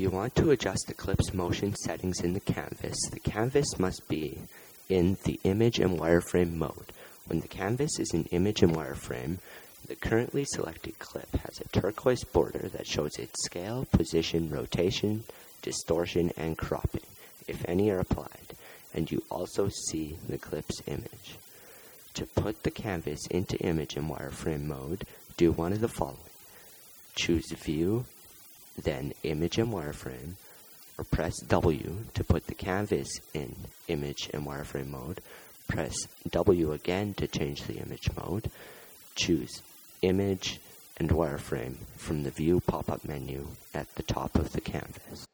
If you want to adjust the clip's motion settings in the canvas, the canvas must be in the image and wireframe mode. When the canvas is in image and wireframe, the currently selected clip has a turquoise border that shows its scale, position, rotation, distortion, and cropping, if any are applied, and you also see the clip's image. To put the canvas into image and wireframe mode, do one of the following. Choose View, then Image and Wireframe, or press W to put the canvas in image and wireframe mode. Press W again to change the image mode. Choose Image and Wireframe from the View pop-up menu at the top of the canvas.